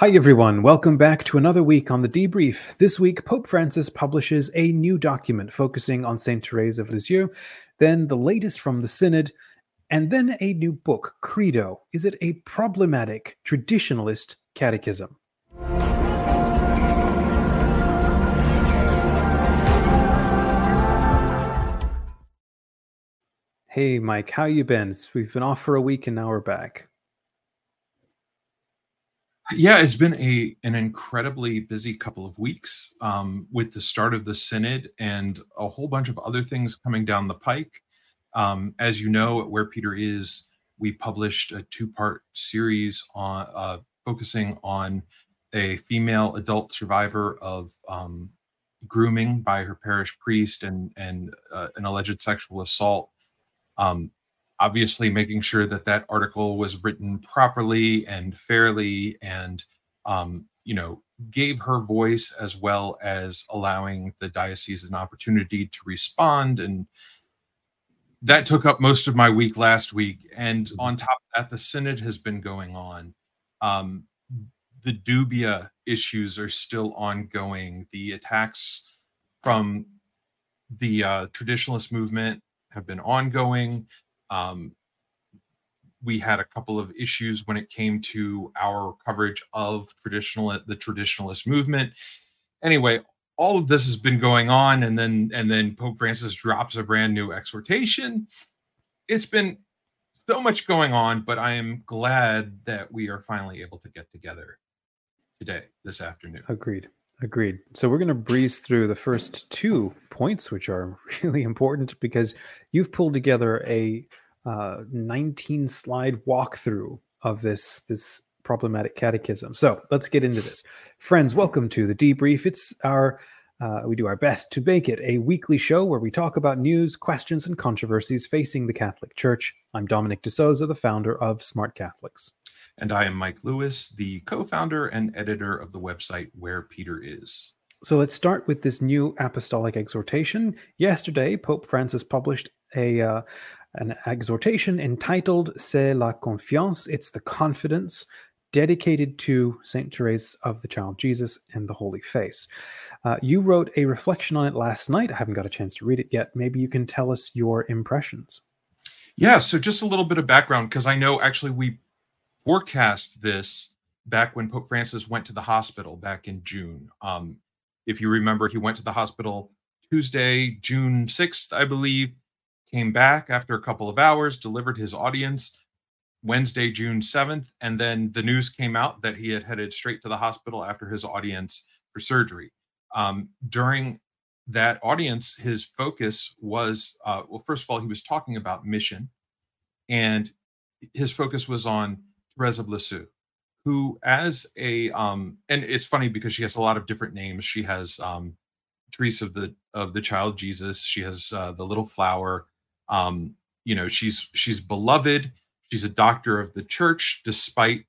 Hi, everyone. Welcome back to another week on the debrief. This week, Pope Francis publishes a new document focusing on St. Therese of Lisieux, then the latest from the Synod, and then a new book, Credo. Is it a problematic traditionalist catechism? Hey, Mike, how you been? We've been off for a week and now we're back. Yeah, it's been a an incredibly busy couple of weeks um, with the start of the synod and a whole bunch of other things coming down the pike. Um, as you know, at Where Peter Is, we published a two-part series on uh, focusing on a female adult survivor of um, grooming by her parish priest and and uh, an alleged sexual assault. Um, obviously making sure that that article was written properly and fairly and um, you know gave her voice as well as allowing the diocese an opportunity to respond. And that took up most of my week last week. And mm-hmm. on top of that the synod has been going on. Um, the dubia issues are still ongoing. The attacks from the uh, traditionalist movement have been ongoing um, we had a couple of issues when it came to our coverage of traditional the traditionalist movement. Anyway, all of this has been going on, and then and then Pope Francis drops a brand new exhortation. It's been so much going on, but I am glad that we are finally able to get together today, this afternoon. Agreed. Agreed. So we're going to breeze through the first two points, which are really important because you've pulled together a uh, 19 slide walkthrough of this this problematic catechism. So let's get into this, friends. Welcome to the debrief. It's our uh, we do our best to make it a weekly show where we talk about news, questions, and controversies facing the Catholic Church. I'm Dominic de Souza, the founder of Smart Catholics. And I am Mike Lewis, the co founder and editor of the website Where Peter Is. So let's start with this new apostolic exhortation. Yesterday, Pope Francis published a, uh, an exhortation entitled C'est la confiance, it's the confidence, dedicated to St. Therese of the Child Jesus and the Holy Face. Uh, you wrote a reflection on it last night. I haven't got a chance to read it yet. Maybe you can tell us your impressions. Yeah, so just a little bit of background because I know actually we forecast this back when Pope Francis went to the hospital back in June. Um, if you remember, he went to the hospital Tuesday, June 6th, I believe, came back after a couple of hours, delivered his audience Wednesday, June 7th, and then the news came out that he had headed straight to the hospital after his audience for surgery. Um, during that audience, his focus was uh, well, first of all, he was talking about mission, and his focus was on Therese of who, as a um, and it's funny because she has a lot of different names. She has um, of the of the Child Jesus. She has uh, the Little Flower. Um, you know, she's she's beloved. She's a doctor of the church, despite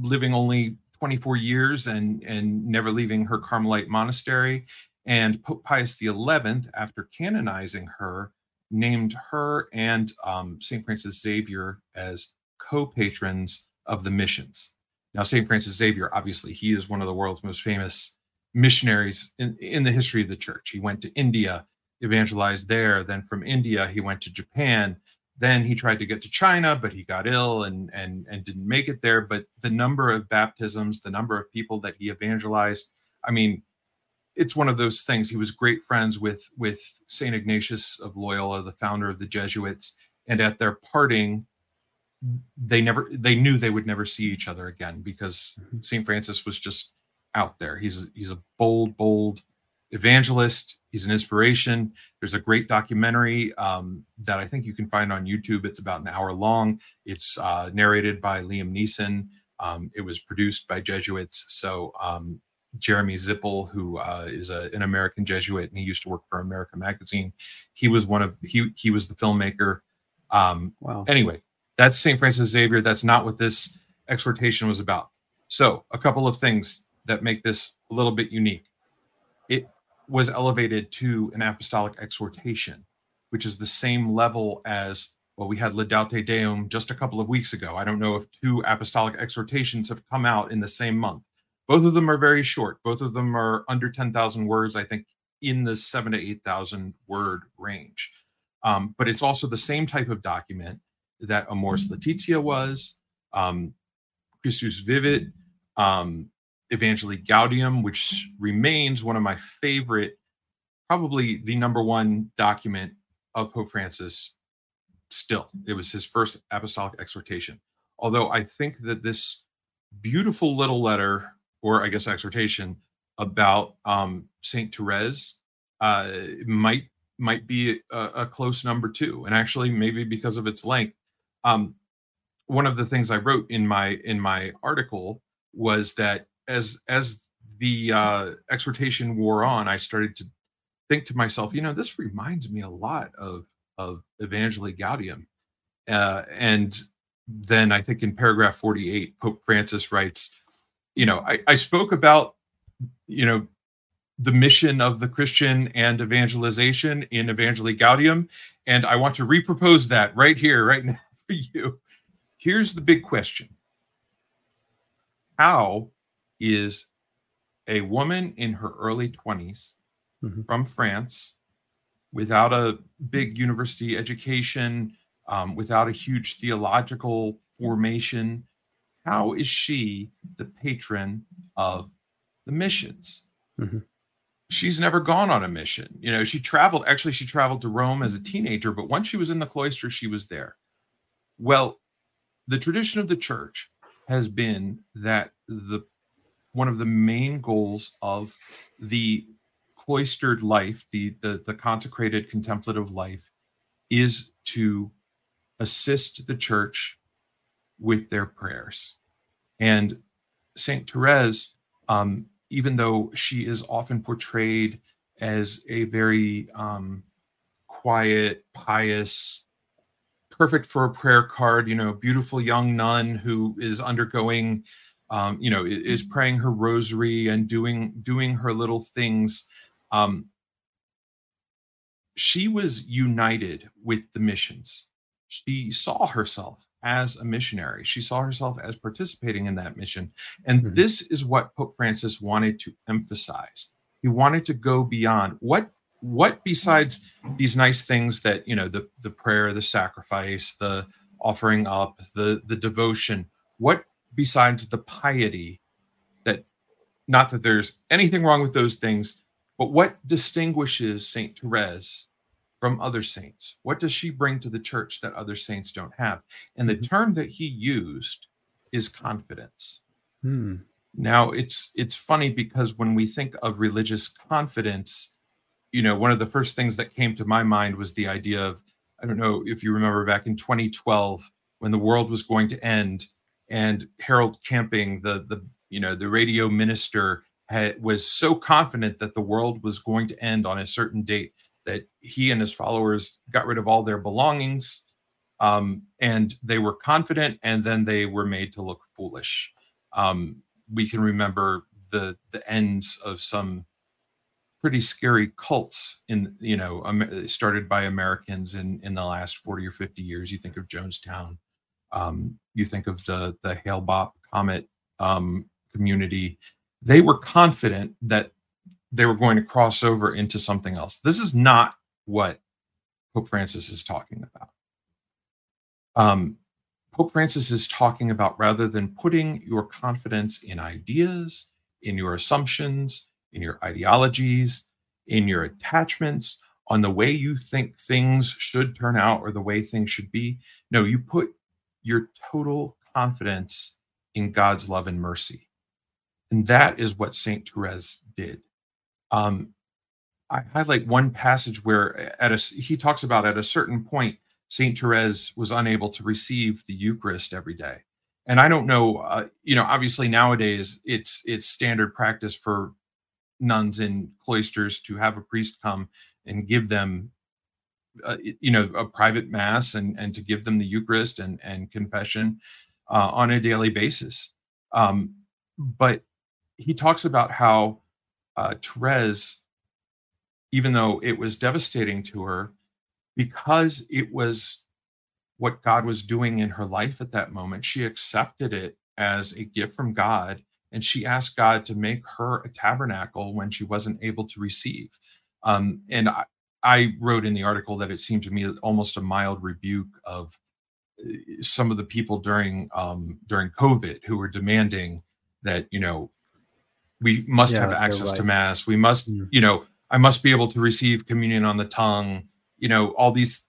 living only 24 years and and never leaving her Carmelite monastery. And Pope Pius XI, after canonizing her, named her and um, Saint Francis Xavier as co-patrons of the missions. Now, Saint Francis Xavier, obviously, he is one of the world's most famous missionaries in, in the history of the church. He went to India evangelized there. Then from India, he went to Japan. Then he tried to get to China, but he got ill and and and didn't make it there. But the number of baptisms, the number of people that he evangelized, I mean, it's one of those things. He was great friends with with Saint Ignatius of Loyola, the founder of the Jesuits, and at their parting, they never they knew they would never see each other again because mm-hmm. Saint Francis was just out there. He's he's a bold, bold evangelist. He's an inspiration. There's a great documentary um, that I think you can find on YouTube. It's about an hour long. It's uh, narrated by Liam Neeson. Um, it was produced by Jesuits. So um, Jeremy Zipple, who uh, is a, an American Jesuit, and he used to work for America Magazine. He was one of he he was the filmmaker. Um, wow. Anyway, that's Saint Francis Xavier. That's not what this exhortation was about. So a couple of things that make this a little bit unique. Was elevated to an apostolic exhortation, which is the same level as well, we had Laudate Deum just a couple of weeks ago. I don't know if two apostolic exhortations have come out in the same month. Both of them are very short. Both of them are under 10,000 words, I think in the seven to 8,000 word range. Um, but it's also the same type of document that Amoris Laetitia was, um, Christus Vivit, um, Evangelii Gaudium, which remains one of my favorite, probably the number one document of Pope Francis still. It was his first apostolic exhortation. Although I think that this beautiful little letter, or I guess exhortation, about um, Saint Therese uh, might might be a, a, close number two, and actually maybe because of its length. Um, one of the things I wrote in my in my article was that as as the uh, exhortation wore on, I started to think to myself, you know, this reminds me a lot of of Evangelii Gaudium. Uh, and then I think in paragraph 48, Pope Francis writes, you know, I, I spoke about, you know, the mission of the Christian and evangelization in Evangelii Gaudium. And I want to repropose that right here, right now for you. Here's the big question How is a woman in her early 20s mm-hmm. from France without a big university education, um, without a huge theological formation, how is she the patron of the missions? Mm-hmm. She's never gone on a mission. You know, she traveled, actually, she traveled to Rome as a teenager, but once she was in the cloister, she was there. Well, the tradition of the church has been that the one of the main goals of the cloistered life, the, the, the consecrated contemplative life, is to assist the church with their prayers. And Saint Therese, um, even though she is often portrayed as a very um, quiet, pious, perfect for a prayer card, you know, beautiful young nun who is undergoing, um, you know, is praying her rosary and doing doing her little things um, she was united with the missions. She saw herself as a missionary. She saw herself as participating in that mission. And mm-hmm. this is what Pope Francis wanted to emphasize. He wanted to go beyond what what besides these nice things that, you know, the the prayer, the sacrifice, the offering up, the the devotion, what besides the piety that not that there's anything wrong with those things, but what distinguishes Saint Therese from other saints? What does she bring to the church that other saints don't have? And the mm-hmm. term that he used is confidence. Hmm. Now it's it's funny because when we think of religious confidence, you know, one of the first things that came to my mind was the idea of I don't know if you remember back in 2012 when the world was going to end and Harold Camping, the the you know the radio minister had, was so confident that the world was going to end on a certain date that he and his followers got rid of all their belongings um, and they were confident and then they were made to look foolish. Um, we can remember the the ends of some pretty scary cults in you know started by americans in in the last 40 or 50 years. You think of jonestown um, you think of the the hale-bopp comet um, community they were confident that they were going to cross over into something else. This is not what Pope Francis is talking about. Um, Pope Francis is talking about rather than putting your confidence in ideas, in your assumptions, in your ideologies, in your attachments, on the way you think things should turn out or the way things should be. No, you put your total confidence in God's love and mercy. And that is what St. Therese did. Um, I highlight one passage where at a, he talks about at a certain point, St. Therese was unable to receive the Eucharist every day. And I don't know, uh, you know, obviously nowadays it's it's standard practice for nuns in cloisters to have a priest come and give them uh, you know a private mass and and to give them the eucharist and and confession uh, on a daily basis um, but he talks about how uh, Therese, even though it was devastating to her, because it was what God was doing in her life at that moment. She accepted it as a gift from God and she asked God to make her a tabernacle when she wasn't able to receive. Um, and I, I wrote in the article that it seemed to me almost a mild rebuke of uh, some of the people during um, during COVID who were demanding that you know we must yeah, have access to mass. We must, mm. you know, I must be able to receive communion on the tongue. You know, all these.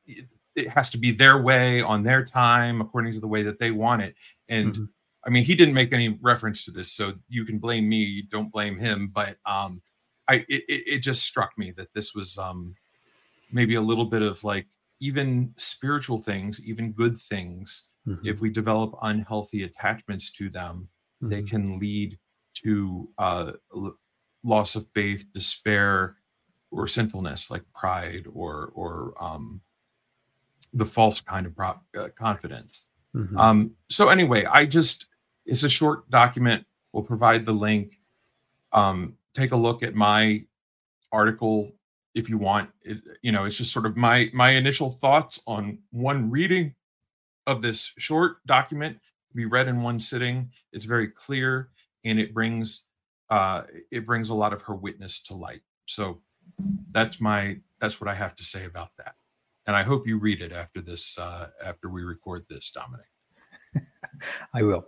It has to be their way on their time, according to the way that they want it. And mm-hmm. I mean, he didn't make any reference to this, so you can blame me. You Don't blame him. But um, I it, it just struck me that this was um maybe a little bit of like even spiritual things, even good things, mm-hmm. if we develop unhealthy attachments to them, mm-hmm. they can lead to uh, loss of faith, despair, or sinfulness, like pride or or um, the false kind of prop, uh, confidence. Mm-hmm. Um, so anyway, I just it's a short document. We'll provide the link. Um, take a look at my article if you want it, you know it's just sort of my my initial thoughts on one reading of this short document be read in one sitting it's very clear and it brings uh it brings a lot of her witness to light so that's my that's what i have to say about that and i hope you read it after this uh after we record this dominic I will.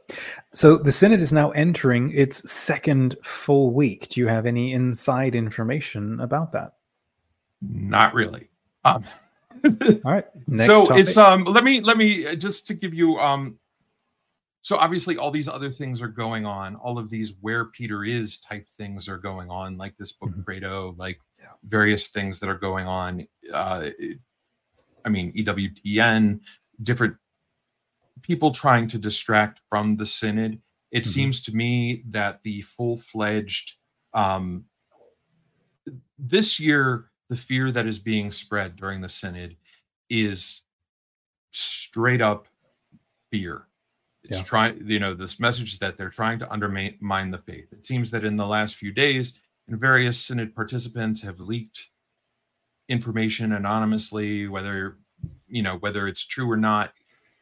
So the Synod is now entering its second full week. Do you have any inside information about that? Not really. Um, All right. so topic. it's um. Let me let me uh, just to give you um. So obviously, all these other things are going on. All of these where Peter is type things are going on, like this book mm-hmm. Like yeah. various things that are going on. Uh, I mean, EWTN, different people trying to distract from the synod. It mm-hmm. seems to me that the full fledged um, this year the fear that is being spread during the synod is straight up fear. It's yeah. trying, you know, this message that they're trying to undermine the faith. It seems that in the last few days, and various synod participants have leaked information anonymously, whether you know whether it's true or not,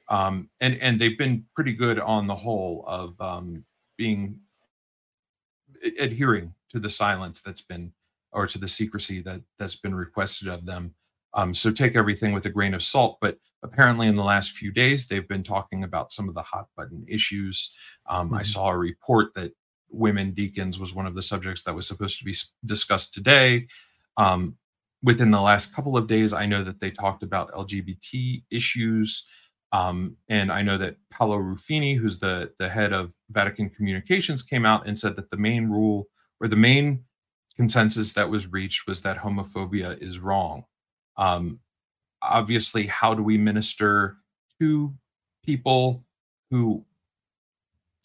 um, and and they've been pretty good on the whole of um, being adhering to the silence that's been or to the secrecy that that's been requested of them. Um, so take everything with a grain of salt. But apparently, in the last few days, they've been talking about some of the hot button issues. Um, mm-hmm. I saw a report that women deacons was one of the subjects that was supposed to be discussed today. Um, within the last couple of days, I know that they talked about LGBT issues. Um, and I know that Paolo Ruffini, who's the, the head of Vatican communications, came out and said that the main rule or the main consensus that was reached was that homophobia is wrong. Um, obviously, how do we minister to people who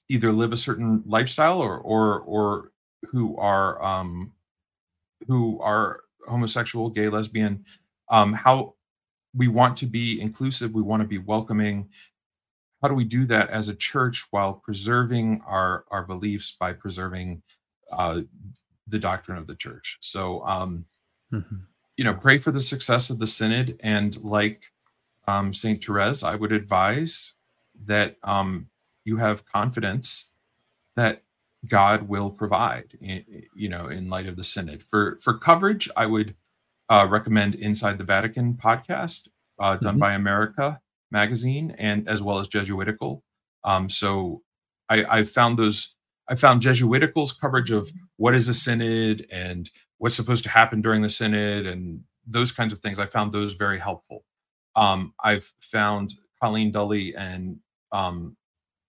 either live a certain lifestyle or or or who are um, who are homosexual, gay, lesbian? Um, how we want to be inclusive, we want to be welcoming. How do we do that as a church while preserving our our beliefs by preserving uh, the doctrine of the church. So, um, mm-hmm. you know, pray for the success of the synod. And like um, St. Therese, I would advise that um, you have confidence that God will provide, in, you know, in light of the synod. For for coverage, I would uh, recommend Inside the Vatican podcast uh, done mm-hmm. by America magazine and as well as Jesuitical. Um, so I, I found those I found Jesuitical's coverage of what is a synod and what's supposed to happen during the synod and those kinds of things. I found those very helpful. Um, I've found Colleen Dulle and um,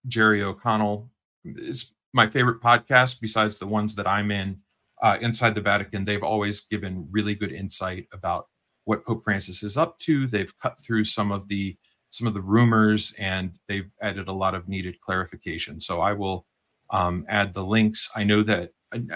Jerry O'Connell is my favorite podcast besides the ones that I'm in uh, inside the Vatican. They've always given really good insight about what Pope Francis is up to. They've cut through some of the some of the rumors and they've added a lot of needed clarification. So I will um, add the links. I know that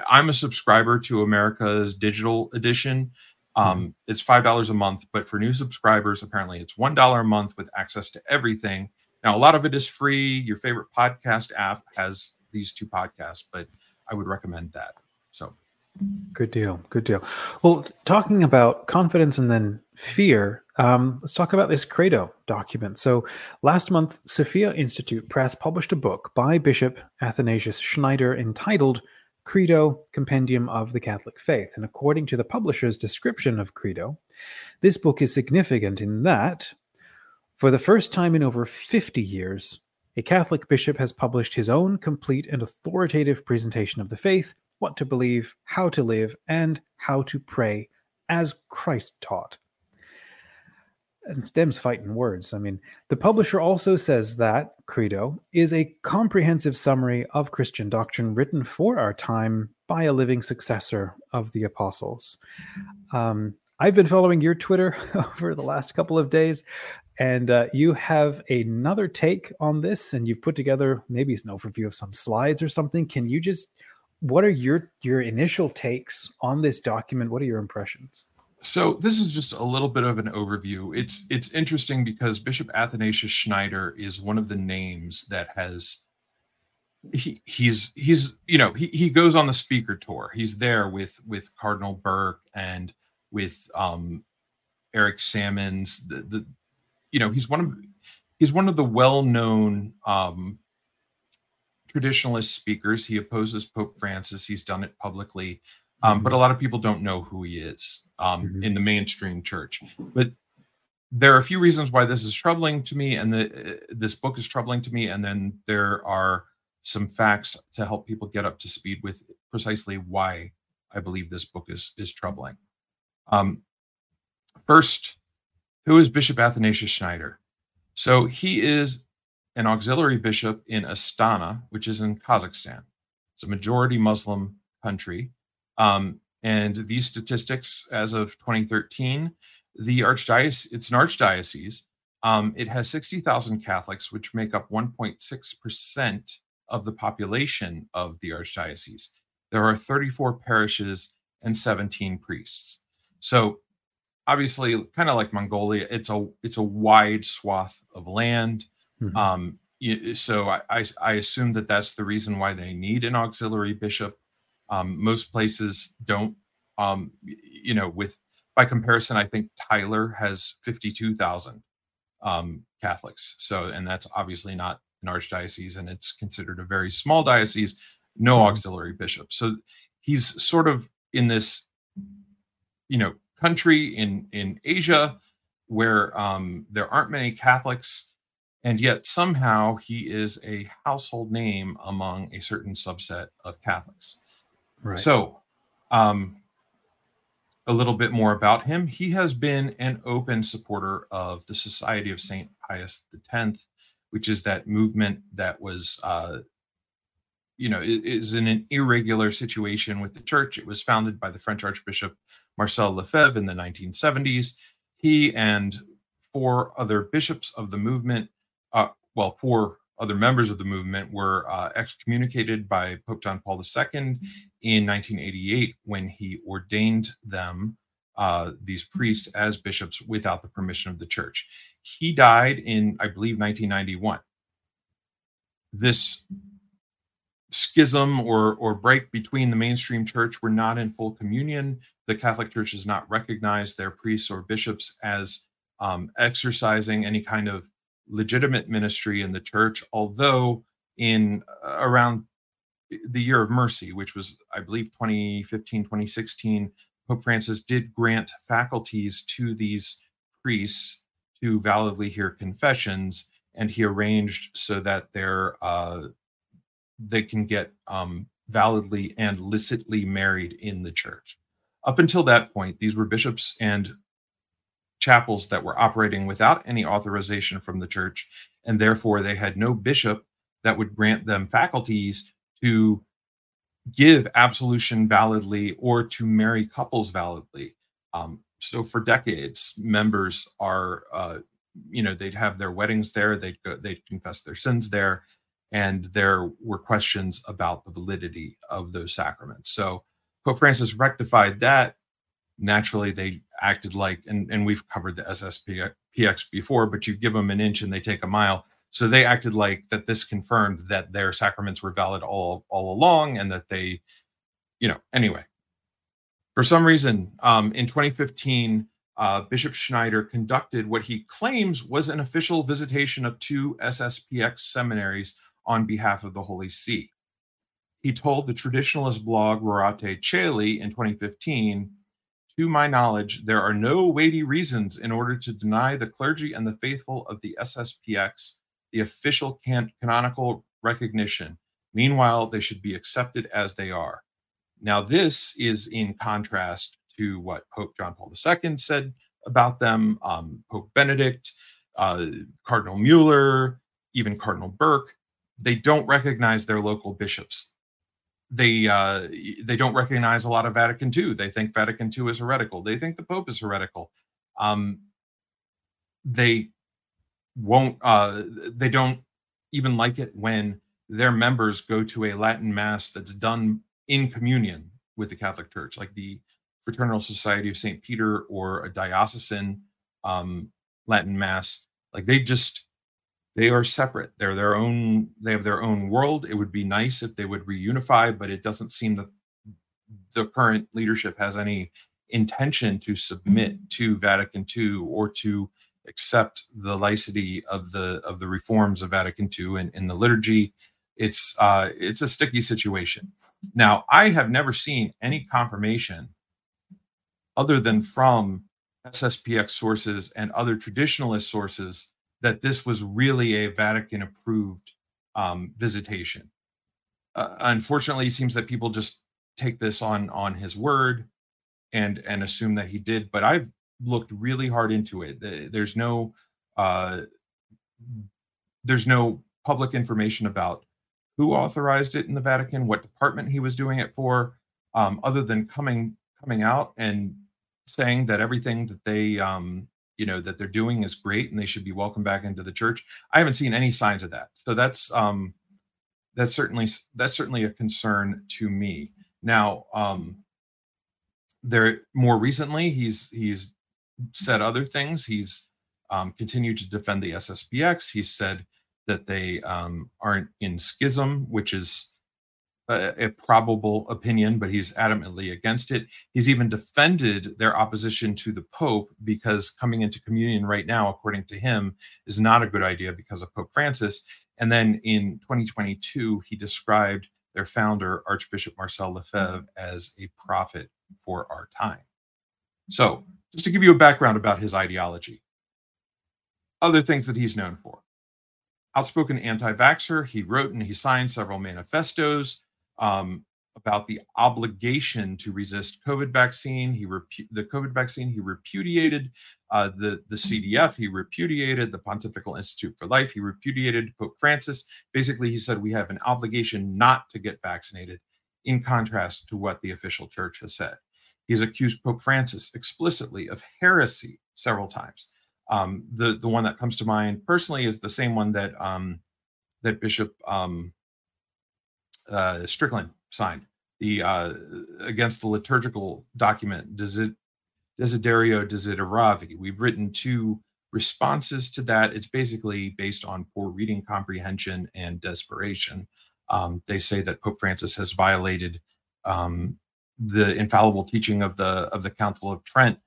I'm a subscriber to America's digital edition. Um, mm-hmm. It's five dollars a month, but for new subscribers, apparently it's one dollar a month with access to everything. Now, a lot of it is free. Your favorite podcast app has these two podcasts, but I would recommend that. So, Good deal. Good deal. Well, talking about confidence and then fear, um, let's talk about this Credo document. So, last month, Sophia Institute Press published a book by Bishop Athanasius Schneider entitled Credo Compendium of the Catholic Faith. And according to the publisher's description of Credo, this book is significant in that, for the first time in over 50 years, a Catholic bishop has published his own complete and authoritative presentation of the faith what to believe, how to live, and how to pray as Christ taught. And them's fighting words. I mean, the publisher also says that Credo is a comprehensive summary of Christian doctrine written for our time by a living successor of the apostles. Um, I've been following your Twitter over the last couple of days, and uh, you have another take on this, and you've put together maybe an overview of some slides or something. Can you just what are your your initial takes on this document? What are your impressions? So this is just a little bit of an overview. It's it's interesting because Bishop Athanasius Schneider is one of the names that has he he's he's you know he he goes on the speaker tour. He's there with with Cardinal Burke and with um Eric Sammons. The the you know he's one of he's one of the well-known um traditionalist speakers. He opposes Pope Francis. He's done it publicly. Um, mm-hmm. But a lot of people don't know who he is um, mm-hmm. in the mainstream church. But there are a few reasons why this is troubling to me, and the, uh, this book is troubling to me. And then there are some facts to help people get up to speed with precisely why I believe this book is is troubling. Um, first, who is Bishop Athanasius Schneider? So he is an auxiliary bishop in Astana, which is in Kazakhstan. It's a majority Muslim country. Um, and these statistics, as of 2013, the archdiocese, it's an archdiocese. Um, it has 60,000 Catholics, which make up 1.6% of the population of the archdiocese. There are 34 parishes and 17 priests. So obviously, kind of like Mongolia, it's a it's a wide swath of land. Mm-hmm. Um, so I, I, I, assume that that's the reason why they need an auxiliary bishop. Um, most places don't. Um, you know, with by comparison, I think Tyler has fifty-two thousand um, Catholics. So, and that's obviously not an archdiocese, and it's considered a very small diocese. No mm-hmm. auxiliary bishop. So he's sort of in this, you know, country in in Asia where um, there aren't many Catholics and yet somehow he is a household name among a certain subset of Catholics. Right. So, um, a little bit more about him. He has been an open supporter of the Society of Saint Pius X, which is that movement that was, uh, you know, is in an irregular situation with the church. It was founded by the French Archbishop Marcel Lefebvre in the 1970s. He and four other bishops of the movement uh, well, four other members of the movement were uh, excommunicated by Pope John Paul II in 1988 when he ordained them, uh, these priests, as bishops without the permission of the church. He died in, I believe, 1991. This schism or or break between the mainstream church were not in full communion. The Catholic Church has not recognized their priests or bishops as um, exercising any kind of legitimate ministry in the church, although in uh, around the year of mercy, which was, I believe, 2015, 2016, Pope Francis did grant faculties to these priests to validly hear confessions, and he arranged so that they're uh, they can get um, validly and licitly married in the church. Up until that point, these were bishops and chapels that were operating without any authorization from the church, and therefore they had no bishop that would grant them faculties to give absolution validly or to marry couples validly. Um, so for decades, members are, uh, you know, they'd have their weddings there, they'd go, they'd confess their sins there, and there were questions about the validity of those sacraments. So Pope Francis rectified that naturally they acted like and, and we've covered the sspx before but you give them an inch and they take a mile so they acted like that this confirmed that their sacraments were valid all all along and that they you know anyway For some reason, um, in 2015, uh, Bishop Schneider conducted what he claims was an official visitation of two SSPX seminaries on behalf of the Holy See. He told the traditionalist blog Rorate Caeli in 2015 To my knowledge, there are no weighty reasons in order to deny the clergy and the faithful of the SSPX the official can- canonical recognition. Meanwhile, they should be accepted as they are. Now, this is in contrast to what Pope John Paul II said about them, um, Pope Benedict, uh, Cardinal Mueller, even Cardinal Burke. They don't recognize their local bishops. They uh, they don't recognize a lot of Vatican II. They think Vatican II is heretical. They think the Pope is heretical. Um, they won't. Uh, they don't even like it when their members go to a Latin mass that's done in communion with the Catholic Church, like the Fraternal Society of St. Peter or a diocesan um, Latin mass. Like they just they are separate. They're their own. They have their own world. It would be nice if they would reunify, but it doesn't seem that the current leadership has any intention to submit to Vatican II or to accept the laicity of the of the reforms of Vatican II in, in the liturgy. It's uh, it's a sticky situation. Now, I have never seen any confirmation other than from SSPX sources and other traditionalist sources that this was really a Vatican approved um, visitation. Uh, unfortunately, it seems that people just take this on on his word and and assume that he did. But I've looked really hard into it. There's no uh, there's no public information about who authorized it in the Vatican, what department he was doing it for, um, other than coming coming out and saying that everything that they um, you know that they're doing is great and they should be welcomed back into the church. I haven't seen any signs of that. So that's um, that's certainly that's certainly a concern to me. Now, um, there more recently, he's he's said other things. He's um, continued to defend the SSPX. He said that they um, aren't in schism, which is a, a, probable opinion, but he's adamantly against it. He's even defended their opposition to the Pope because coming into communion right now, according to him, is not a good idea because of Pope Francis. And then in 2022, he described their founder, Archbishop Marcel Lefebvre, as a prophet for our time. So, just to give you a background about his ideology, other things that he's known for outspoken anti vaxxer. He wrote and he signed several manifestos um, about the obligation to resist COVID vaccine. He repu- the COVID vaccine. He repudiated uh, the the CDF. He repudiated the Pontifical Institute for Life. He repudiated Pope Francis. Basically, he said we have an obligation not to get vaccinated. In contrast to what the official church has said, he's accused Pope Francis explicitly of heresy several times. Um, the the one that comes to mind personally is the same one that um, that Bishop um, uh, Strickland signed the uh, against the liturgical document. Does it Desiderio Desideravi? We've written two responses to that. It's basically based on poor reading comprehension and desperation. Um, they say that Pope Francis has violated um, the infallible teaching of the of the Council of Trent,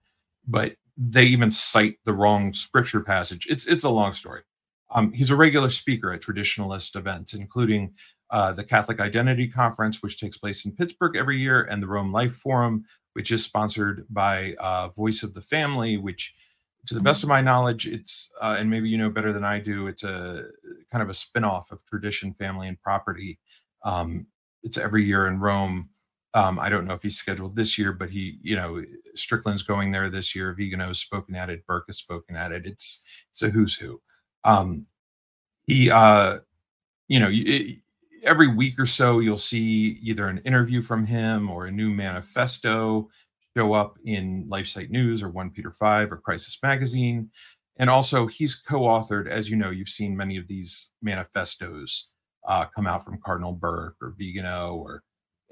but they even cite the wrong scripture passage. It's it's a long story. Um, he's a regular speaker at traditionalist events, including uh, the Catholic Identity Conference, which takes place in Pittsburgh every year, and the Rome Life Forum, which is sponsored by uh, Voice of the Family, which, to the best of my knowledge, it's, uh, and maybe you know better than I do, it's a kind of a spinoff of Tradition, Family, and Property. Um, it's every year in Rome. Um, I don't know if he's scheduled this year, but he, you know, Strickland's going there this year. Vigano's spoken at it. Burke has spoken at it. It's it's a who's who. Um, he, uh, you know, it, every week or so you'll see either an interview from him or a new manifesto show up in LifeSite News or 1 Peter 5 or Crisis Magazine. And also, he's co authored, as you know, you've seen many of these manifestos uh, come out from Cardinal Burke or Vigano or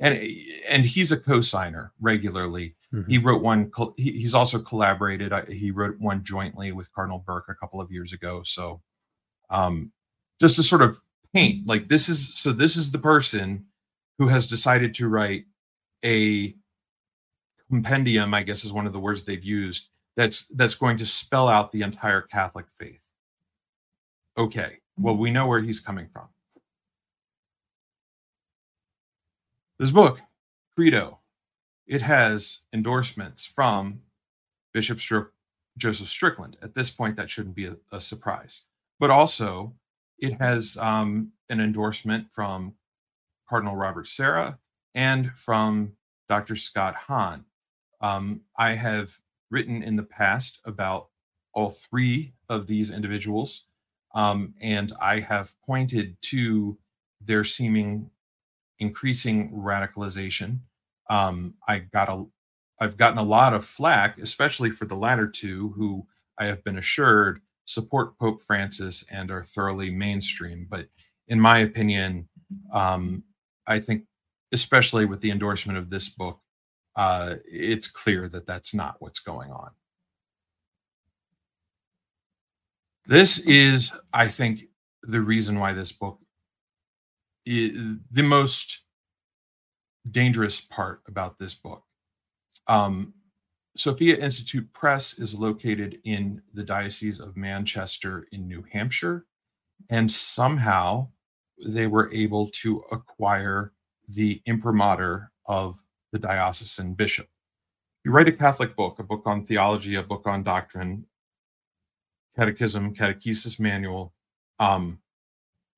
and and he's a co-signer regularly. Mm-hmm. He wrote one. He's also collaborated. He wrote one jointly with Cardinal Burke a couple of years ago. So, um, just to sort of paint like this is so this is the person who has decided to write a compendium, I guess is one of the words they've used, that's that's going to spell out the entire Catholic faith. Okay, well, we know where he's coming from. This book, Credo, it has endorsements from Bishop Joseph Strickland. At this point, that shouldn't be a, a surprise. But also, it has um, an endorsement from Cardinal Robert Sarah and from Dr. Scott Hahn. Um, I have written in the past about all three of these individuals, um, and I have pointed to their seeming increasing radicalization. Um, I got a, I've gotten a lot of flack, especially for the latter two, who I have been assured support Pope Francis and are thoroughly mainstream. But in my opinion, um, I think, especially with the endorsement of this book, uh, it's clear that that's not what's going on. This is, I think, the reason why this book the most dangerous part about this book. Um, Sophia Institute Press is located in the Diocese of Manchester in New Hampshire, and somehow they were able to acquire the imprimatur of the diocesan bishop. You write a Catholic book, a book on theology, a book on doctrine, catechism, catechesis manual. Um,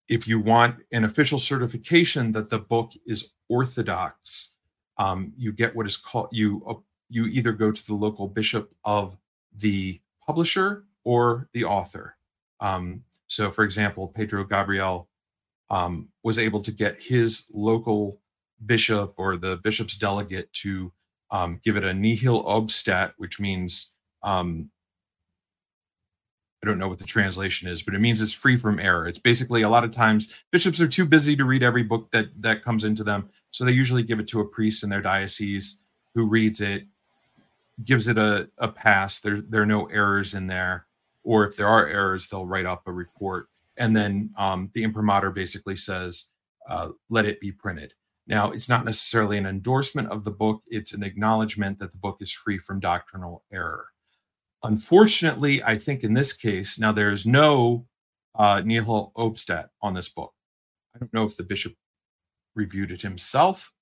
if you want an official certification that the book is orthodox, um, you get what is called you uh, you either go to the local bishop of the publisher or the author. Um, so, for example, Pedro Gabriel um, was able to get his local bishop or the bishop's delegate to um, give it a nihil obstat, which means um, I don't know what the translation is, but it means it's free from error. It's basically a lot of times bishops are too busy to read every book that that comes into them, so they usually give it to a priest in their diocese who reads it, gives it a, a pass. There there are no errors in there, or if there are errors, they'll write up a report, and then um, the imprimatur basically says, uh, "Let it be printed." Now, it's not necessarily an endorsement of the book, it's an acknowledgement that the book is free from doctrinal error. Unfortunately, I think in this case, now there's no uh, nihil obstat on this book. I don't know if the bishop reviewed it himself.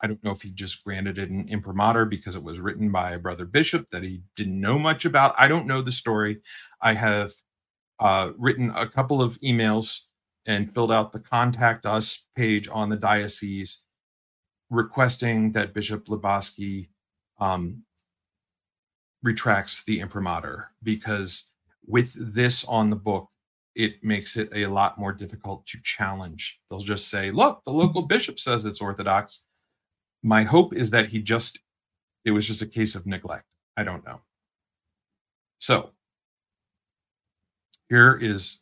I don't know if he just granted it an imprimatur because it was written by a brother bishop that he didn't know much about. I don't know the story. I have uh, written a couple of emails and filled out the contact us page on the diocese requesting that Bishop Libasci um, retracts the imprimatur because with this on the book, it makes it a lot more difficult to challenge. They'll just say, look, the local bishop says it's orthodox. My hope is that he just, it was just a case of neglect. I don't know. So here is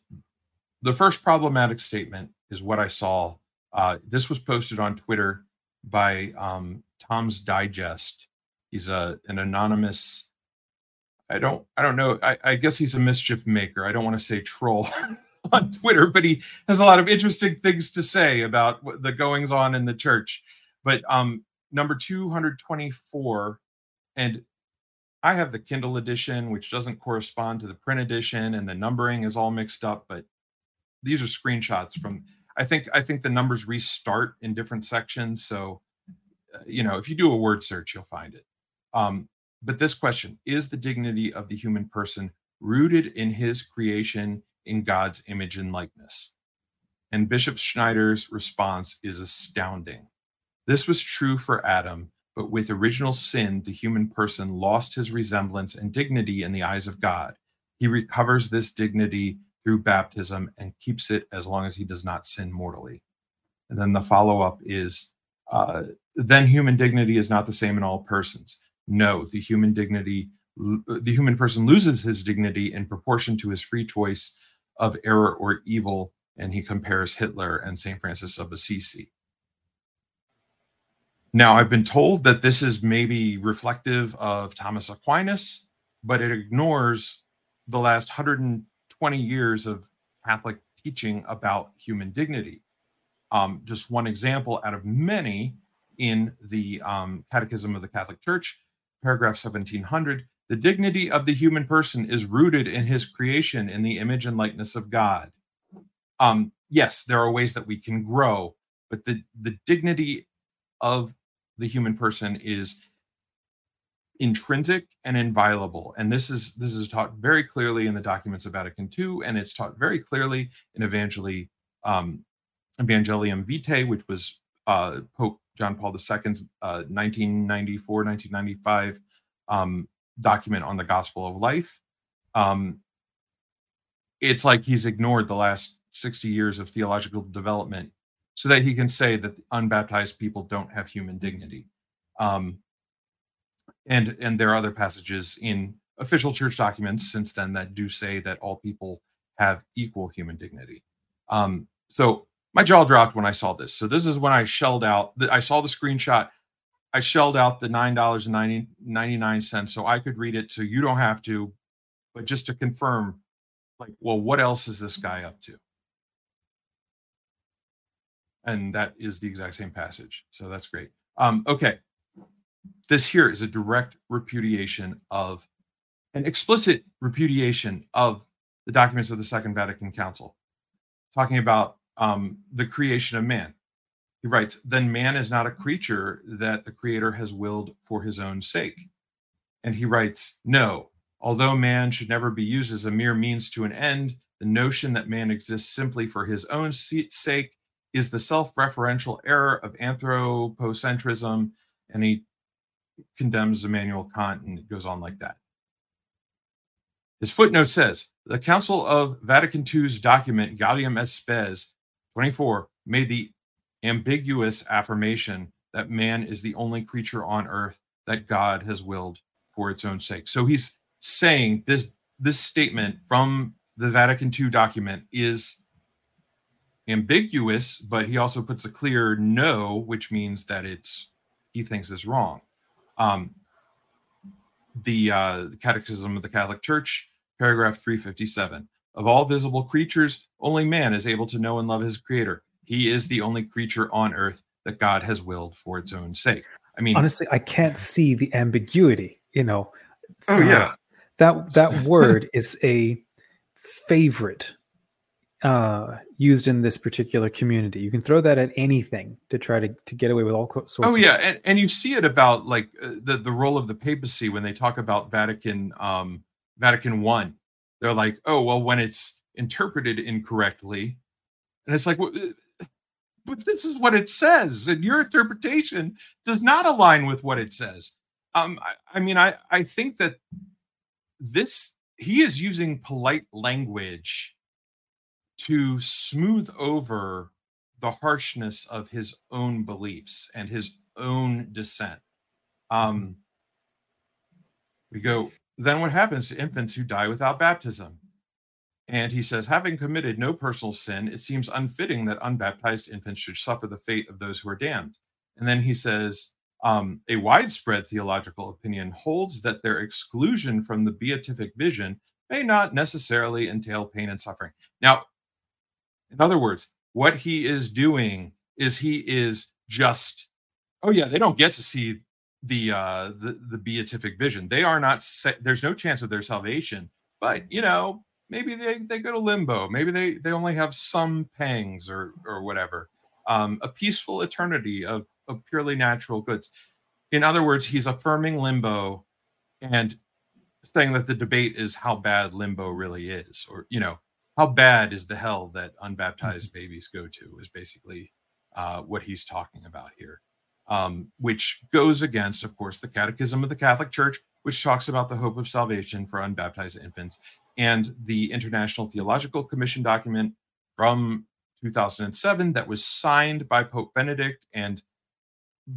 the first problematic statement is what I saw. Uh, this was posted on Twitter by um, Tom's Digest. He's a an anonymous. I don't I don't know. I, I guess he's a mischief maker. I don't want to say troll on Twitter, but he has a lot of interesting things to say about the goings on in the church. But um, number 224, and I have the Kindle edition, which doesn't correspond to the print edition, and the numbering is all mixed up. But these are screenshots from i think i think the numbers restart in different sections so uh, you know if you do a word search you'll find it um, but this question is the dignity of the human person rooted in his creation in god's image and likeness and bishop schneider's response is astounding this was true for adam but with original sin the human person lost his resemblance and dignity in the eyes of god he recovers this dignity through baptism and keeps it as long as he does not sin mortally. And then the follow up is uh, then human dignity is not the same in all persons. No, the human dignity, the human person loses his dignity in proportion to his free choice of error or evil. And he compares Hitler and St. Francis of Assisi. Now, I've been told that this is maybe reflective of Thomas Aquinas, but it ignores the last 120 years of Catholic teaching about human dignity. Um, just one example out of many in the um, Catechism of the Catholic Church, paragraph 1700 the dignity of the human person is rooted in his creation in the image and likeness of God. Um, yes, there are ways that we can grow, but the, the dignity of the human person is intrinsic and inviolable and this is this is taught very clearly in the documents of vatican ii and it's taught very clearly in evangeli um, evangelium vitae which was uh, pope john paul ii's uh, 1994 1995 um, document on the gospel of life. Um, it's like he's ignored the last 60 years of theological development so that he can say that unbaptized people don't have human dignity. Um, and and there are other passages in official church documents since then that do say that all people have equal human dignity. Um, so my jaw dropped when I saw this. So this is when I shelled out. I saw the screenshot. I shelled out the nine dollars and ninety nine cents so I could read it, so you don't have to. But just to confirm, like, well, what else is this guy up to? And that is the exact same passage. So that's great. Um, okay, this here is a direct repudiation of an explicit repudiation of the documents of the Second Vatican Council, talking about um, the creation of man. He writes, Then man is not a creature that the Creator has willed for his own sake. And he writes, No, although man should never be used as a mere means to an end, the notion that man exists simply for his own sake is the self referential error of anthropocentrism. And he condemns Immanuel Kant, and it goes on like that. His footnote says the Council of Vatican II's document Gaudium et Spes 24 made the ambiguous affirmation that man is the only creature on earth that God has willed for its own sake. So he's saying this this statement from the Vatican II document is ambiguous, but he also puts a clear no, which means that it's he thinks is wrong. Um, the, uh, the Catechism of the Catholic Church, paragraph 357. Of all visible creatures, only man is able to know and love his creator. He is the only creature on earth that God has willed for its own sake. I mean, honestly, I can't see the ambiguity. You know, oh yeah, that that word is a favorite uh, used in this particular community. You can throw that at anything to try to, to get away with all sorts. Oh yeah, and, and you see it about like uh, the the role of the papacy when they talk about Vatican um, Vatican One. They're like, oh well, when it's interpreted incorrectly, and it's like, uh, but this is what it says, and your interpretation does not align with what it says. Um, I, I mean, I I think that this he is using polite language to smooth over the harshness of his own beliefs and his own dissent. Um, we go, then what happens to infants who die without baptism? And he says, having committed no personal sin, it seems unfitting that unbaptized infants should suffer the fate of those who are damned. And then he says, um, a widespread theological opinion holds that their exclusion from the beatific vision may not necessarily entail pain and suffering. Now, in other words, what he is doing is he is just, oh yeah, they don't get to see the uh the, the beatific vision. They are not there's no chance of their salvation, but you know, maybe they, they go to limbo, maybe they they only have some pangs or or whatever. Um, a peaceful eternity of, of purely natural goods. In other words, he's affirming limbo and saying that the debate is how bad limbo really is, or you know, how bad is the hell that unbaptized mm-hmm. babies go to is basically uh, what he's talking about here um, which goes against of course the catechism of the catholic church which talks about the hope of salvation for unbaptized infants and the international theological commission document from 2007 that was signed by pope benedict and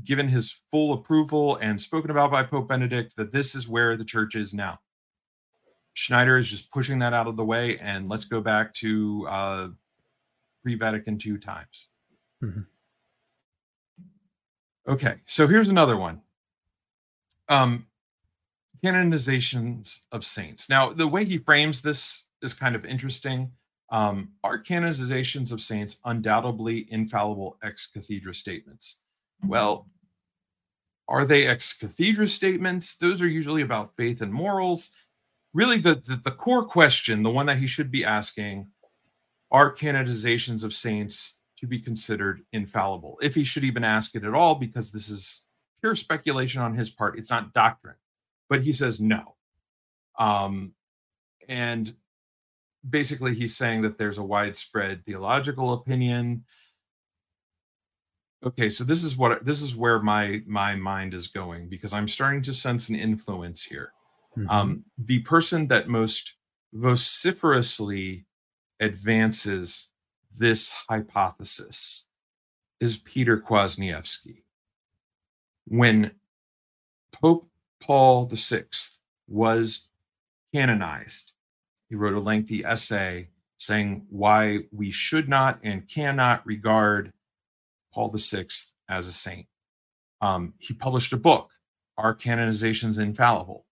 given his full approval and spoken about by pope benedict that this is where the church is now Schneider is just pushing that out of the way, and let's go back to uh, pre-Vatican II times. Mm-hmm. Okay, so here's another one. Um, canonizations of saints. Now, the way he frames this is kind of interesting. Um, are canonizations of saints undoubtedly infallible ex cathedra statements? Well, Are they ex cathedra statements? Those are usually about faith and morals. Really, the, the, the core question, the one that he should be asking, are canonizations of saints to be considered infallible? If he should even ask it at all, because this is pure speculation on his part, it's not doctrine. But he says no. Um, and basically, he's saying that there's a widespread theological opinion okay so this is what this is where my my mind is going because i'm starting to sense an influence here mm-hmm. um the person that most vociferously advances this hypothesis is peter kwasniewski when pope paul vi was canonized he wrote a lengthy essay saying why we should not and cannot regard Paul VI as a saint. Um, he published a book, Are Canonizations Infallible?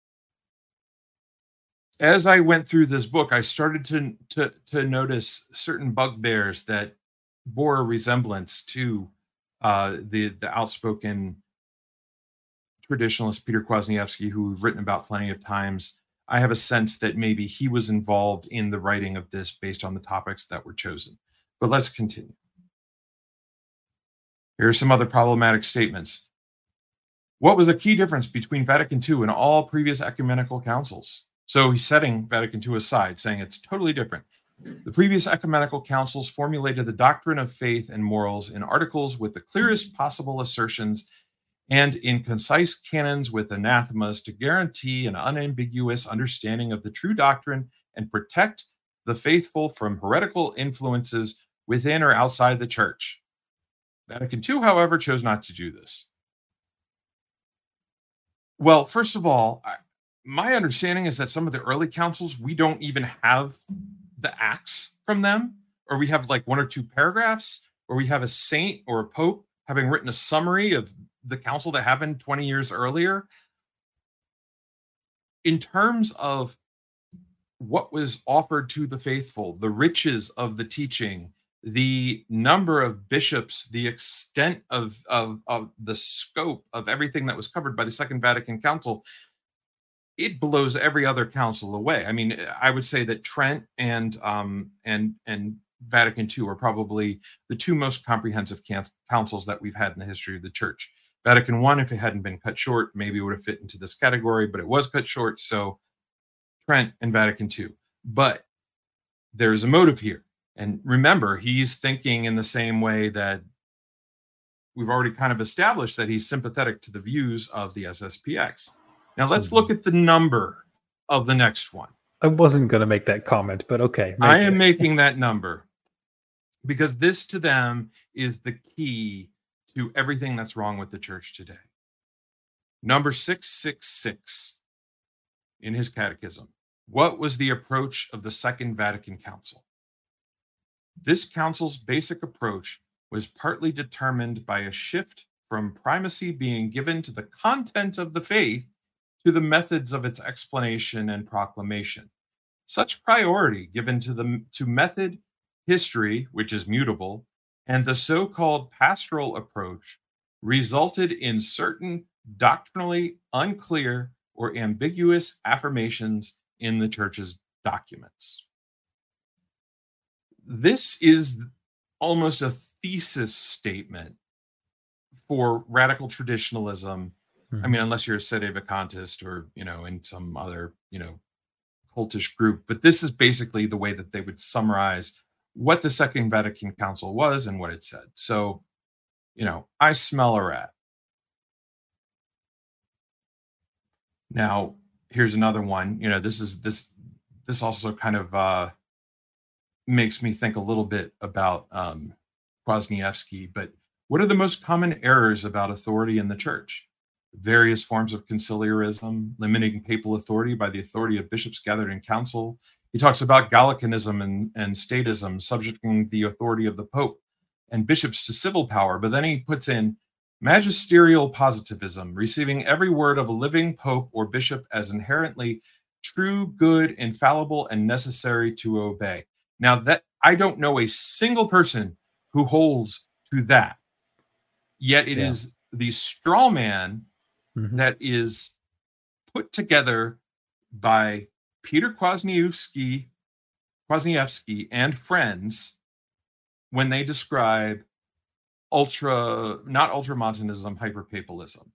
As I went through this book, I started to, to, to notice certain bugbears that bore a resemblance to uh, the, the outspoken traditionalist Peter Kwasniewski, who we've written about plenty of times. I have a sense that maybe he was involved in the writing of this based on the topics that were chosen. But let's continue. Here are some other problematic statements. What was the key difference between Vatican II and all previous ecumenical councils? So he's setting Vatican II aside, saying it's totally different. The previous ecumenical councils formulated the doctrine of faith and morals in articles with the clearest possible assertions and in concise canons with anathemas to guarantee an unambiguous understanding of the true doctrine and protect the faithful from heretical influences within or outside the church. Vatican II, however, chose not to do this. Well, first of all, my understanding is that some of the early councils, we don't even have the acts from them, or we have like one or two paragraphs, or we have a saint or a pope having written a summary of the council that happened 20 years earlier. In terms of what was offered to the faithful, the riches of the teaching, the number of bishops, the extent of, of, of the scope of everything that was covered by the Second Vatican Council, it blows every other council away. I mean, I would say that Trent and um, and and Vatican II are probably the two most comprehensive councils that we've had in the history of the Church. Vatican One, if it hadn't been cut short, maybe would have fit into this category, but it was cut short. So Trent and Vatican II. But there's a motive here and remember, he's thinking in the same way that we've already kind of established that he's sympathetic to the views of the SSPX. Now let's mm-hmm. look at the number of the next one. I wasn't going to make that comment, but okay. I am it. making that number because this to them is the key to everything that's wrong with the church today. Number 666 in his catechism. What was the approach of the Second Vatican Council? This council's basic approach was partly determined by a shift from primacy being given to the content of the faith to the methods of its explanation and proclamation. Such priority given to the to method, history, which is mutable, and the so-called pastoral approach resulted in certain doctrinally unclear or ambiguous affirmations in the church's documents this is almost a thesis statement for radical traditionalism. Mm-hmm. I mean, unless you're a sedevacantist or you know in some other you know cultish group, but this is basically the way that they would summarize what the Second Vatican Council was and what it said. So, you know, I smell a rat. Now, here's another one. You know, this is this this also kind of uh makes me think a little bit about um, Kwasniewski. But what are the most common errors about authority in the church? Various forms of conciliarism, limiting papal authority by the authority of bishops gathered in council. He talks about Gallicanism and, and statism, subjecting the authority of the Pope and bishops to civil power. But then he puts in magisterial positivism, receiving every word of a living pope or bishop as inherently true, good, infallible, and necessary to obey. Now that I don't know a single person who holds to that. Yet it yeah. is the straw man Mhm. that is put together by Peter Kwasniewski, Kwasniewski and friends when they describe ultra not ultramontanism hyperpapalism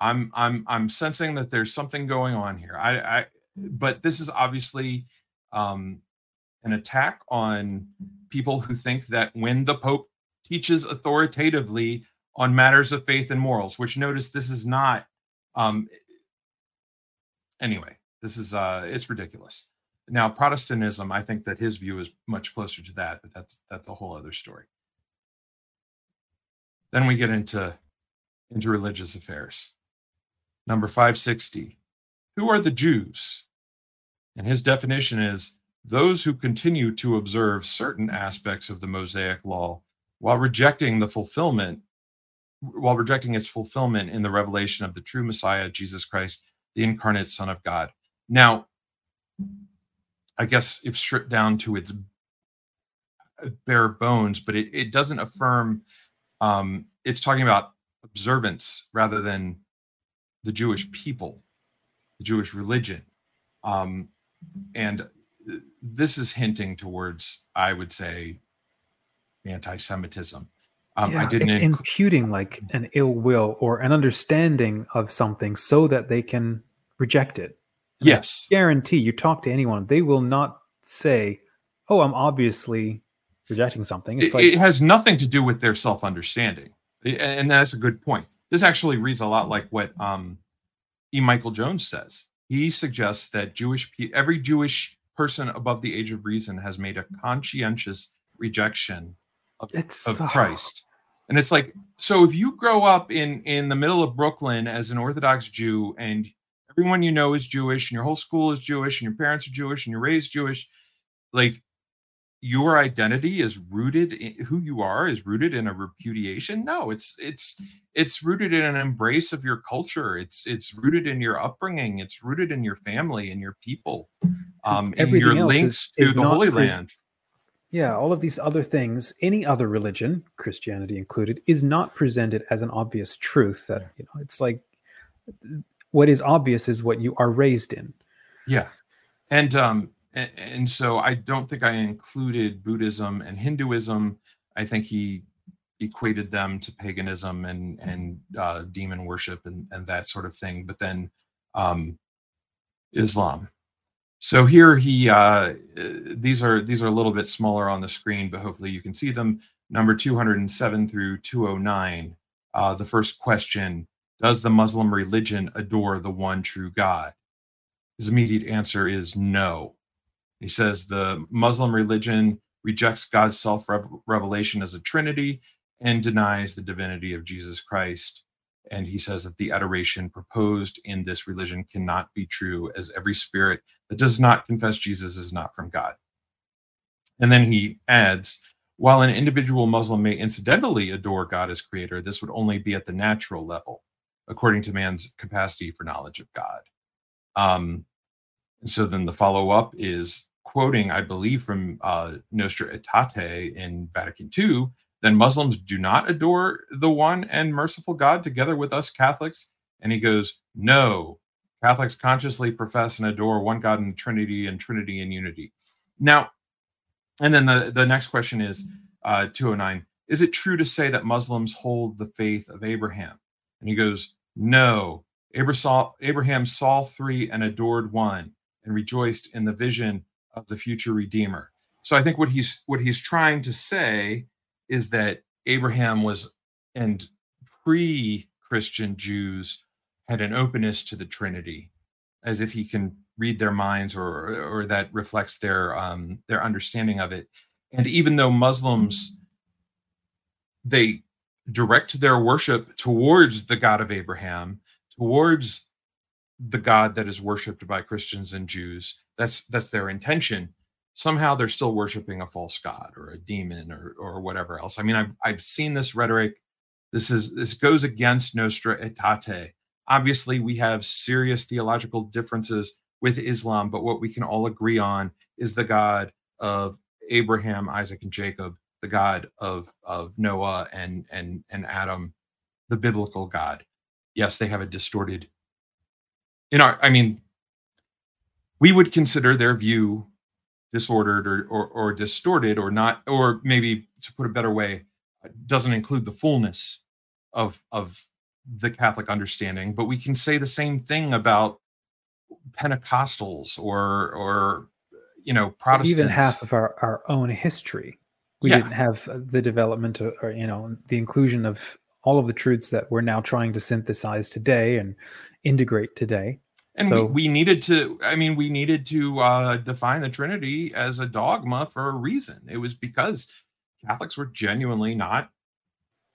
i'm i'm i'm sensing that there's something going on here i i but this is obviously um an attack on people who think that when the pope teaches authoritatively on matters of faith and morals which notice this is not um anyway this is uh it's ridiculous. Now protestantism i think that his view is much closer to that but that's that's a whole other story. Then we get into into religious affairs. Number 560 who are the jews? And his definition is those who continue to observe certain aspects of the mosaic law while rejecting the fulfillment while rejecting its fulfillment in the revelation of the true messiah jesus christ the incarnate son of god. Now i guess if stripped down to its bare bones but it, it doesn't affirm um it's talking about observance rather than the jewish people the jewish religion. Um and this is hinting towards i would say anti-semitism um i Yeah, didn't it's inc- imputing like an ill will or an understanding of something so that they can reject it. yes. Guarantee you talk to anyone, they will not say, "Oh, I'm obviously rejecting something." It's it, like it has nothing to do with their self-understanding. And that's a good point. This actually reads a lot like what um e. Michael jones says. He suggests that jewish pe- every jewish person above the age of reason has made a conscientious rejection it's of so- christ. And it's like so if you grow up in in the middle of brooklyn as an orthodox jew and everyone you know is jewish and your whole school is jewish and your parents are jewish and you're raised jewish like your identity is rooted in who you are is rooted in a repudiation? No it's it's it's rooted in an embrace of your culture. It's it's rooted in your upbringing. It's rooted in your family and your people um in Everything your links is- to is the holy land Yeah, all of these other things, any other religion, Christianity included, is not presented as an obvious truth that, you know, it's like what is obvious is what you are raised in. Yeah. And um and, and so I don't think I included Buddhism and Hinduism. I think he equated them to paganism and and uh, demon worship and and that sort of thing. But then um, Islam. So here he uh, uh, these are these are a little bit smaller on the screen, but hopefully you can see them. Number 207 through 209. Uh, the first question: Does the Muslim religion adore the one true God? His immediate answer is no. He says the Muslim religion rejects God's self revelation as a trinity and denies the divinity of Jesus Christ. And he says that the adoration proposed in this religion cannot be true, as every spirit that does not confess Jesus is not from God. And then he adds, while an individual Muslim may incidentally adore God as creator, this would only be at the natural level, according to man's capacity for knowledge of God. Um, so then the follow up is quoting, I believe, from uh, Nostra Aetate in Vatican II, then Muslims do not adore the one and merciful God together with us Catholics. And he goes, no, Catholics consciously profess and adore one God in Trinity and Trinity in unity. Now, and then the, the next question is uh, 209 Is it true to say that Muslims hold the faith of Abraham? And he goes, no. Abraham saw three and adored one and rejoiced in the vision of the future redeemer so i think what he's what he's trying to say is that abraham was and pre-christian jews had an openness to the trinity as if he can read their minds or or that reflects their um their understanding of it. And even though muslims they direct their worship towards the god of abraham towards the god that is worshipped by christians and jews that's that's their intention somehow they're still worshiping a false god or a demon or or whatever else. I mean i've i've seen this rhetoric. This is this goes against nostra aetate. Obviously we have serious theological differences with islam but what we can all agree on is the god of abraham isaac and jacob the god of of noah and and and adam the biblical god. Yes, they have a distorted. In our, I mean, we would consider their view disordered or, or, or distorted or not, or maybe to put a better way, doesn't include the fullness of of the Catholic understanding. But we can say the same thing about Pentecostals or or you know Protestants. Even half of our our own history, we yeah. didn't have uh, the development or, or you know the inclusion of all of the truths that we're now trying to synthesize today and integrate today. And so, we, we needed to, I mean, we needed to uh, define the Trinity as a dogma for a reason. It was because Catholics were genuinely not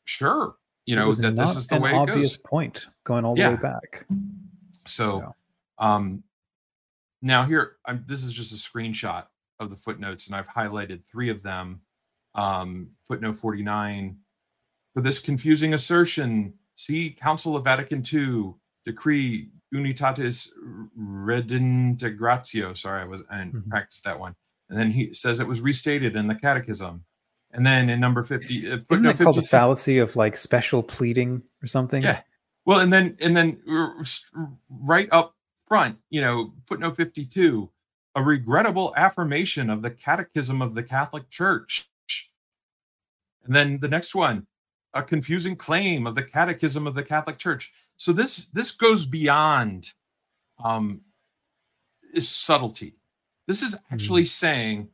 sure, you know, that this is the way it obvious goes. point going all the yeah. way back. So, um, now here, I'm, this is just a screenshot of the footnotes, and I've highlighted three of them. Um, footnote 49 for this confusing assertion, see Council of Vatican II, decree Unitatis Redintegratio. Sorry, I was I didn't mm-hmm. practice that one. And then he says it was restated in the Catechism. And then in number 50, uh, isn't that called the fallacy of like special pleading or something? Yeah. Well, and then and then right up front, you know, footnote 52, a regrettable affirmation of the Catechism of the Catholic Church. And then the next one, a confusing claim of the Catechism of the Catholic Church. So this this goes beyond um, subtlety. This is actually mm. saying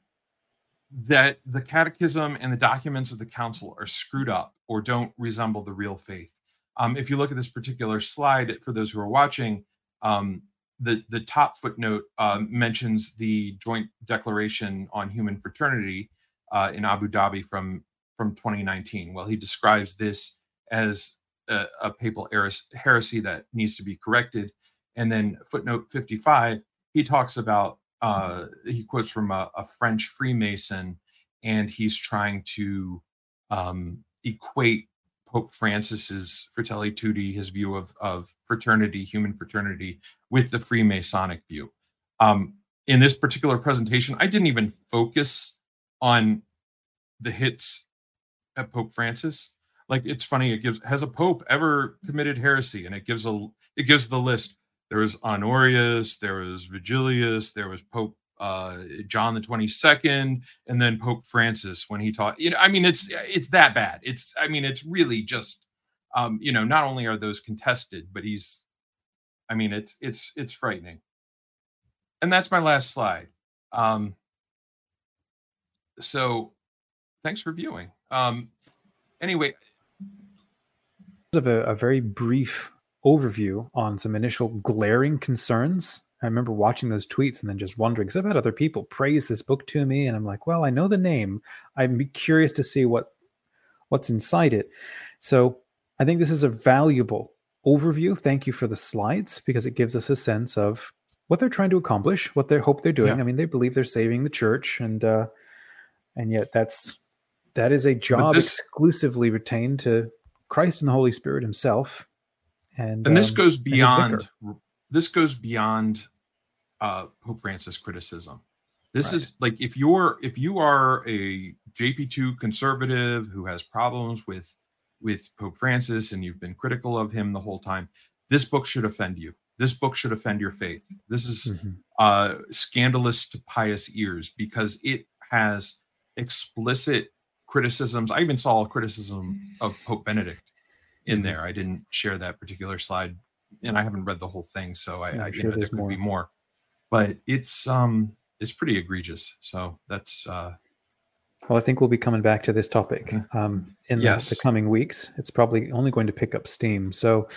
that the catechism and the documents of the council are screwed up or don't resemble the real faith. Um, if you look at this particular slide, for those who are watching, um, the the top footnote uh, mentions the joint declaration on human fraternity uh, in Abu Dhabi from from 2019. Well, he describes this as a, a papal heresy that needs to be corrected. And then footnote 55, he talks about, uh, he quotes from a, a French Freemason, and he's trying to um, equate Pope Francis's Fratelli Tutti, his view of, of fraternity, human fraternity, with the Freemasonic view. Um, in this particular presentation, I didn't even focus on the hits at Pope Francis like it's funny it gives has a pope ever committed heresy? And it gives a it gives the list. There was honorius there was vigilius there was pope uh, john the 22nd and then pope francis when he taught you know i mean it's it's that bad. It's i mean it's really just um you know not only are those contested but he's i mean it's it's it's frightening. And that's my last slide. Um so thanks for viewing. Um anyway of a, a very brief overview on some initial glaring concerns. I remember watching those tweets and then just wondering because I've had other people praise this book to me, and I'm like, well, I know the name. I'm curious to see what what's inside it. So I think this is a valuable overview. Thank you for the slides because it gives us a sense of what they're trying to accomplish, what they hope they're doing. Yeah. I mean, they believe they're saving the church, and uh, and yet that's that is a job this, exclusively retained to Christ and the Holy Spirit Himself. And and this um, goes beyond this goes beyond uh, Pope Francis criticism. This right. is like if you're if you are a JP2 conservative who has problems with with Pope Francis and you've been critical of him the whole time, this book should offend you. This book should offend your faith. This is mm-hmm. uh, scandalous to pious ears because it has explicit criticisms. I even saw a criticism of Pope Benedict in mm-hmm. there. I didn't share that particular slide, and I haven't read the whole thing, so I, I sure know there could more. be more. But it's um it's pretty egregious. So that's uh well, I think we'll be coming back to this topic mm-hmm. um, in yes. the, the, coming weeks. It's probably only going to pick up steam. So,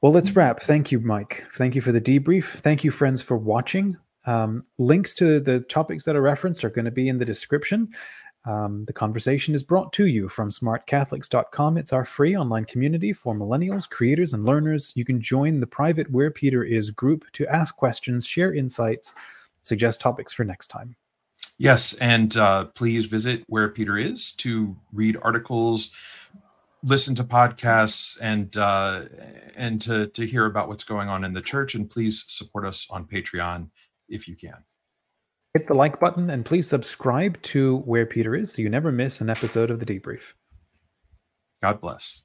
well, let's mm-hmm. wrap. Thank you, Mike. Thank you for the debrief. Thank you, friends, for watching. Um, links to the topics that are referenced are going to be in the description. Um, the conversation is brought to you from smartcatholics.com. It's our free online community for millennials, creators, and learners. You can join the private Where Peter Is group to ask questions, share insights, suggest topics for next time. Yes, and uh, please visit Where Peter Is to read articles, listen to podcasts, and uh, and to to hear about what's going on in the church. And please support us on Patreon if you can hit the like button and please subscribe to Where Peter Is so you never miss an episode of the debrief. God bless.